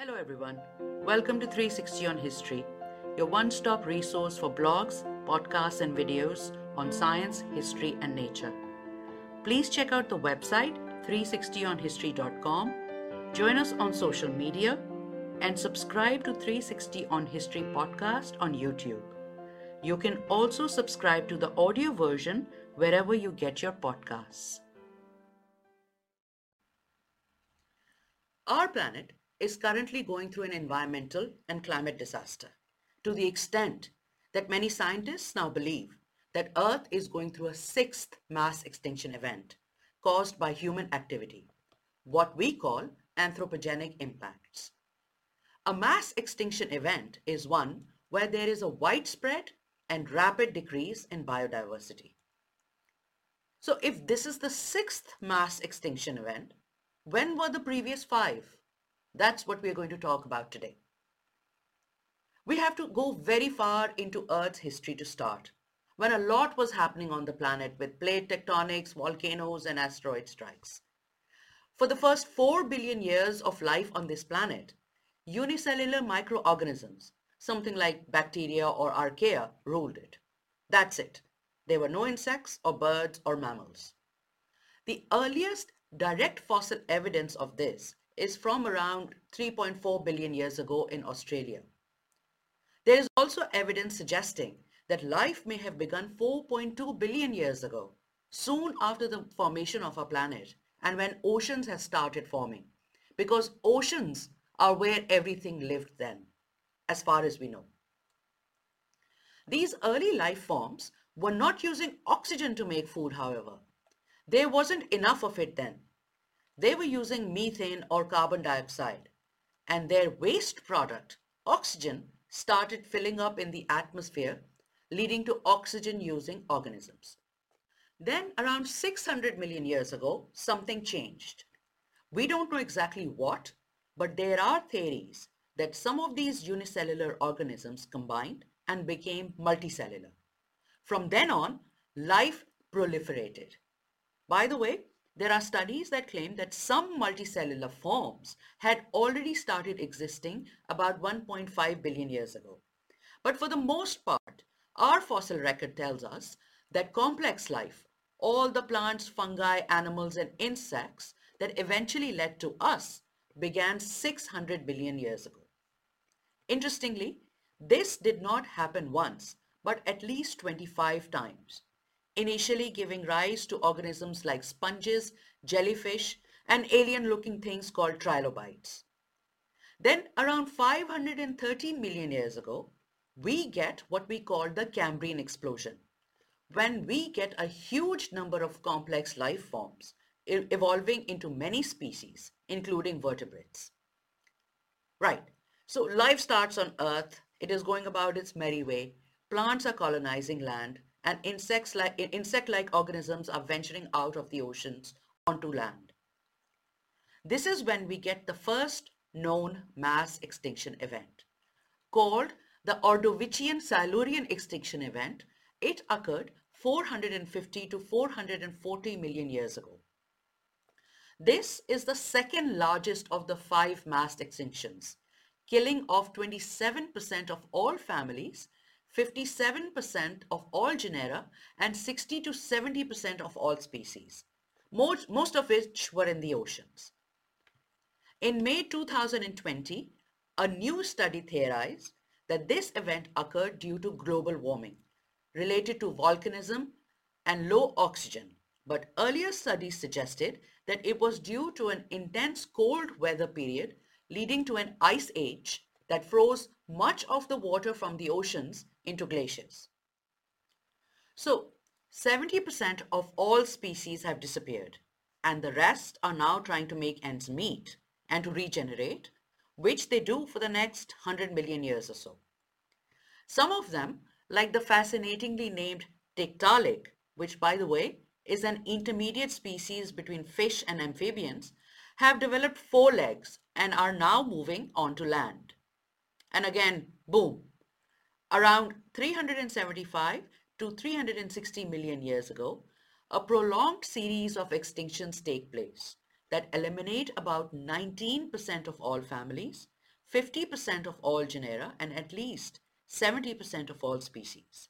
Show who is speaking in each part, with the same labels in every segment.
Speaker 1: Hello, everyone. Welcome to 360 on History, your one stop resource for blogs, podcasts, and videos on science, history, and nature. Please check out the website 360onhistory.com, join us on social media, and subscribe to 360 on History podcast on YouTube. You can also subscribe to the audio version wherever you get your podcasts. Our planet is currently going through an environmental and climate disaster to the extent that many scientists now believe that Earth is going through a sixth mass extinction event caused by human activity, what we call anthropogenic impacts. A mass extinction event is one where there is a widespread and rapid decrease in biodiversity. So if this is the sixth mass extinction event, when were the previous five? That's what we're going to talk about today. We have to go very far into Earth's history to start, when a lot was happening on the planet with plate tectonics, volcanoes, and asteroid strikes. For the first 4 billion years of life on this planet, unicellular microorganisms, something like bacteria or archaea, ruled it. That's it. There were no insects or birds or mammals. The earliest direct fossil evidence of this is from around 3.4 billion years ago in Australia. There is also evidence suggesting that life may have begun 4.2 billion years ago, soon after the formation of our planet and when oceans have started forming, because oceans are where everything lived then, as far as we know. These early life forms were not using oxygen to make food, however. There wasn't enough of it then, they were using methane or carbon dioxide, and their waste product, oxygen, started filling up in the atmosphere, leading to oxygen-using organisms. Then, around 600 million years ago, something changed. We don't know exactly what, but there are theories that some of these unicellular organisms combined and became multicellular. From then on, life proliferated. By the way, there are studies that claim that some multicellular forms had already started existing about 1.5 billion years ago. But for the most part, our fossil record tells us that complex life, all the plants, fungi, animals, and insects that eventually led to us began 600 billion years ago. Interestingly, this did not happen once, but at least 25 times initially giving rise to organisms like sponges, jellyfish, and alien-looking things called trilobites. Then around 513 million years ago, we get what we call the Cambrian explosion, when we get a huge number of complex life forms evolving into many species, including vertebrates. Right, so life starts on Earth, it is going about its merry way, plants are colonizing land, and insects like, insect-like organisms are venturing out of the oceans onto land. This is when we get the first known mass extinction event. Called the Ordovician Silurian extinction event, it occurred 450 to 440 million years ago. This is the second largest of the five mass extinctions, killing off 27% of all families 57% of all genera and 60 to 70% of all species, most, most of which were in the oceans. In May 2020, a new study theorized that this event occurred due to global warming related to volcanism and low oxygen, but earlier studies suggested that it was due to an intense cold weather period leading to an ice age that froze much of the water from the oceans into glaciers. So 70% of all species have disappeared and the rest are now trying to make ends meet and to regenerate, which they do for the next 100 million years or so. Some of them, like the fascinatingly named Tiktaalik, which by the way is an intermediate species between fish and amphibians, have developed four legs and are now moving onto land. And again, boom, Around 375 to 360 million years ago, a prolonged series of extinctions take place that eliminate about 19% of all families, 50% of all genera and at least 70% of all species.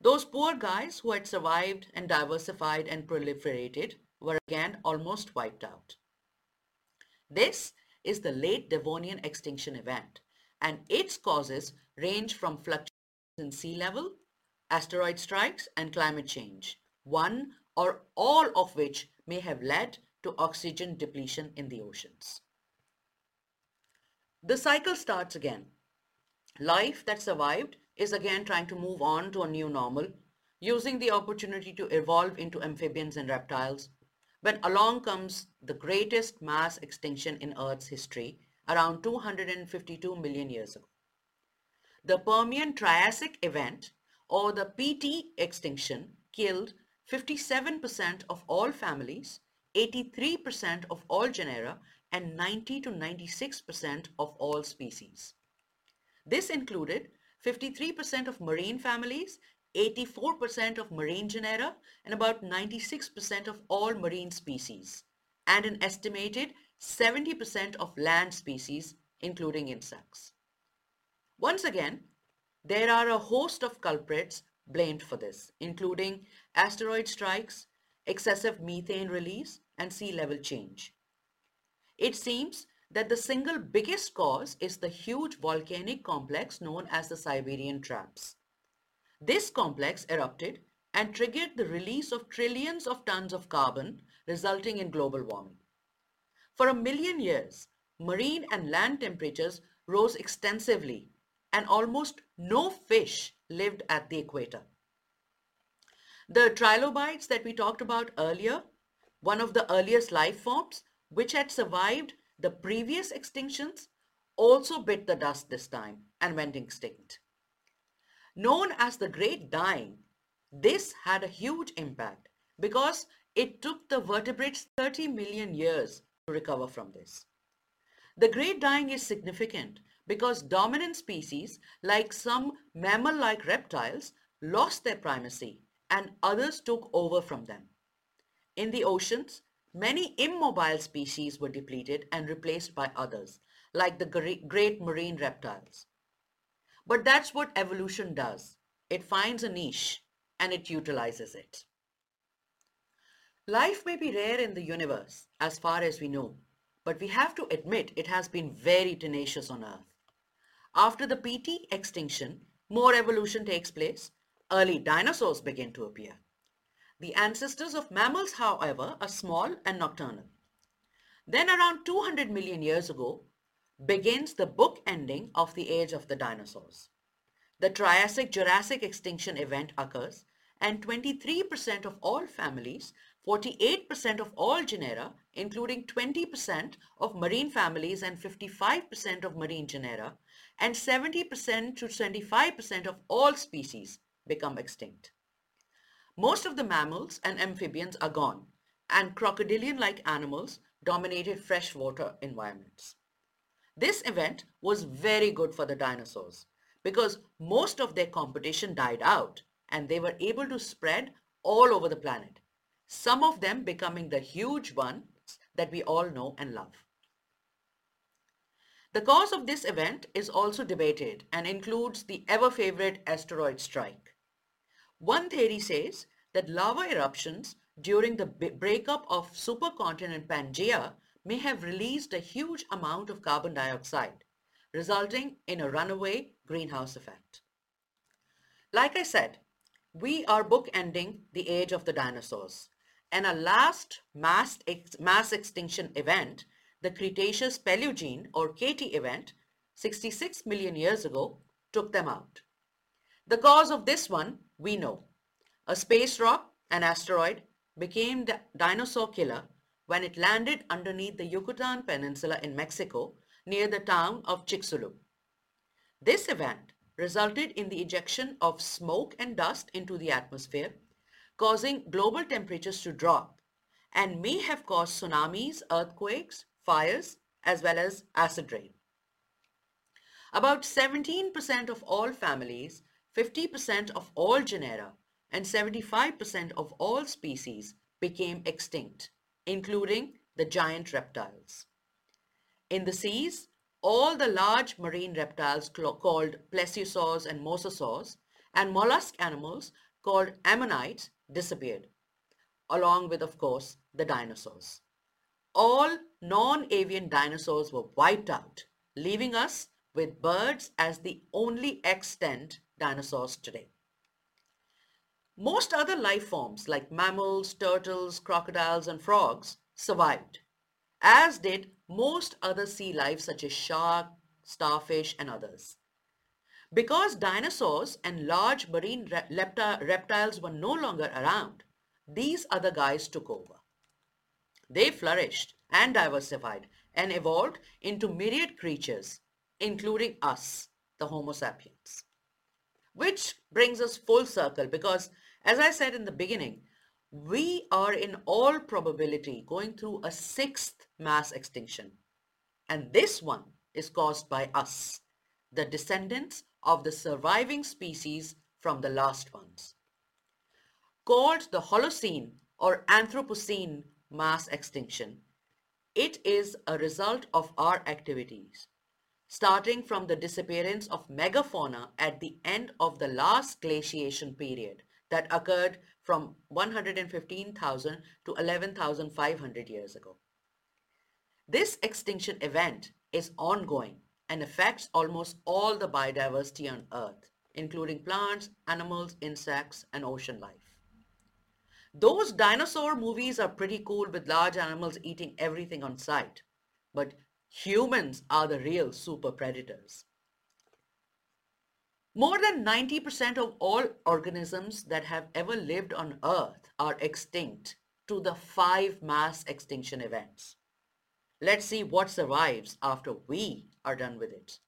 Speaker 1: Those poor guys who had survived and diversified and proliferated were again almost wiped out. This is the late Devonian extinction event and its causes range from fluctuations in sea level, asteroid strikes and climate change, one or all of which may have led to oxygen depletion in the oceans. The cycle starts again. Life that survived is again trying to move on to a new normal, using the opportunity to evolve into amphibians and reptiles, when along comes the greatest mass extinction in Earth's history around 252 million years ago. The Permian Triassic event or the PT extinction killed 57% of all families, 83% of all genera, and 90 to 96% of all species. This included 53% of marine families, 84% of marine genera, and about 96% of all marine species, and an estimated 70% of land species, including insects. Once again, there are a host of culprits blamed for this, including asteroid strikes, excessive methane release, and sea level change. It seems that the single biggest cause is the huge volcanic complex known as the Siberian Traps. This complex erupted and triggered the release of trillions of tons of carbon, resulting in global warming. For a million years, marine and land temperatures rose extensively and almost no fish lived at the equator. The trilobites that we talked about earlier, one of the earliest life forms, which had survived the previous extinctions also bit the dust this time and went extinct. Known as the Great Dying, this had a huge impact because it took the vertebrates 30 million years to recover from this. The Great Dying is significant because dominant species like some mammal-like reptiles lost their primacy and others took over from them. In the oceans, Many immobile species were depleted and replaced by others, like the great marine reptiles. But that's what evolution does. It finds a niche and it utilizes it. Life may be rare in the universe, as far as we know, but we have to admit it has been very tenacious on Earth. After the PT extinction, more evolution takes place. Early dinosaurs begin to appear. The ancestors of mammals, however, are small and nocturnal. Then around 200 million years ago begins the book ending of the age of the dinosaurs. The Triassic-Jurassic extinction event occurs and 23% of all families, 48% of all genera, including 20% of marine families and 55% of marine genera, and 70% to 25% of all species become extinct. Most of the mammals and amphibians are gone, and crocodilian-like animals dominated freshwater environments. This event was very good for the dinosaurs because most of their competition died out and they were able to spread all over the planet, some of them becoming the huge ones that we all know and love. The cause of this event is also debated and includes the ever-favorite asteroid strike. One theory says that lava eruptions during the breakup of supercontinent Pangaea may have released a huge amount of carbon dioxide, resulting in a runaway greenhouse effect. Like I said, we are bookending the age of the dinosaurs, and a last mass, ex mass extinction event, the Cretaceous Paleogene or KT event, 66 million years ago, took them out. The cause of this one we know. A space rock, an asteroid, became the dinosaur killer when it landed underneath the Yucatan Peninsula in Mexico near the town of Chicxulub. This event resulted in the ejection of smoke and dust into the atmosphere, causing global temperatures to drop and may have caused tsunamis, earthquakes, fires, as well as acid rain. About 17% of all families 50% of all genera and 75% of all species became extinct, including the giant reptiles. In the seas, all the large marine reptiles called plesiosaurs and mosasaurs and mollusk animals called ammonites disappeared, along with, of course, the dinosaurs. All non-avian dinosaurs were wiped out, leaving us with birds as the only extant dinosaurs today. Most other life forms like mammals, turtles, crocodiles and frogs survived, as did most other sea life such as shark, starfish and others. Because dinosaurs and large marine reptiles were no longer around, these other guys took over. They flourished and diversified and evolved into myriad creatures, including us, the Homo sapiens. Which brings us full circle because, as I said in the beginning, we are in all probability going through a sixth mass extinction. And this one is caused by us, the descendants of the surviving species from the last ones. Called the Holocene or Anthropocene mass extinction, it is a result of our activities, starting from the disappearance of megafauna at the end of the last glaciation period that occurred from 115,000 to 11,500 years ago. This extinction event is ongoing and affects almost all the biodiversity on Earth, including plants, animals, insects, and ocean life. Those dinosaur movies are pretty cool with large animals eating everything on sight, but humans are the real super predators. More than 90% of all organisms that have ever lived on Earth are extinct to the five mass extinction events. Let's see what survives after we are done with it.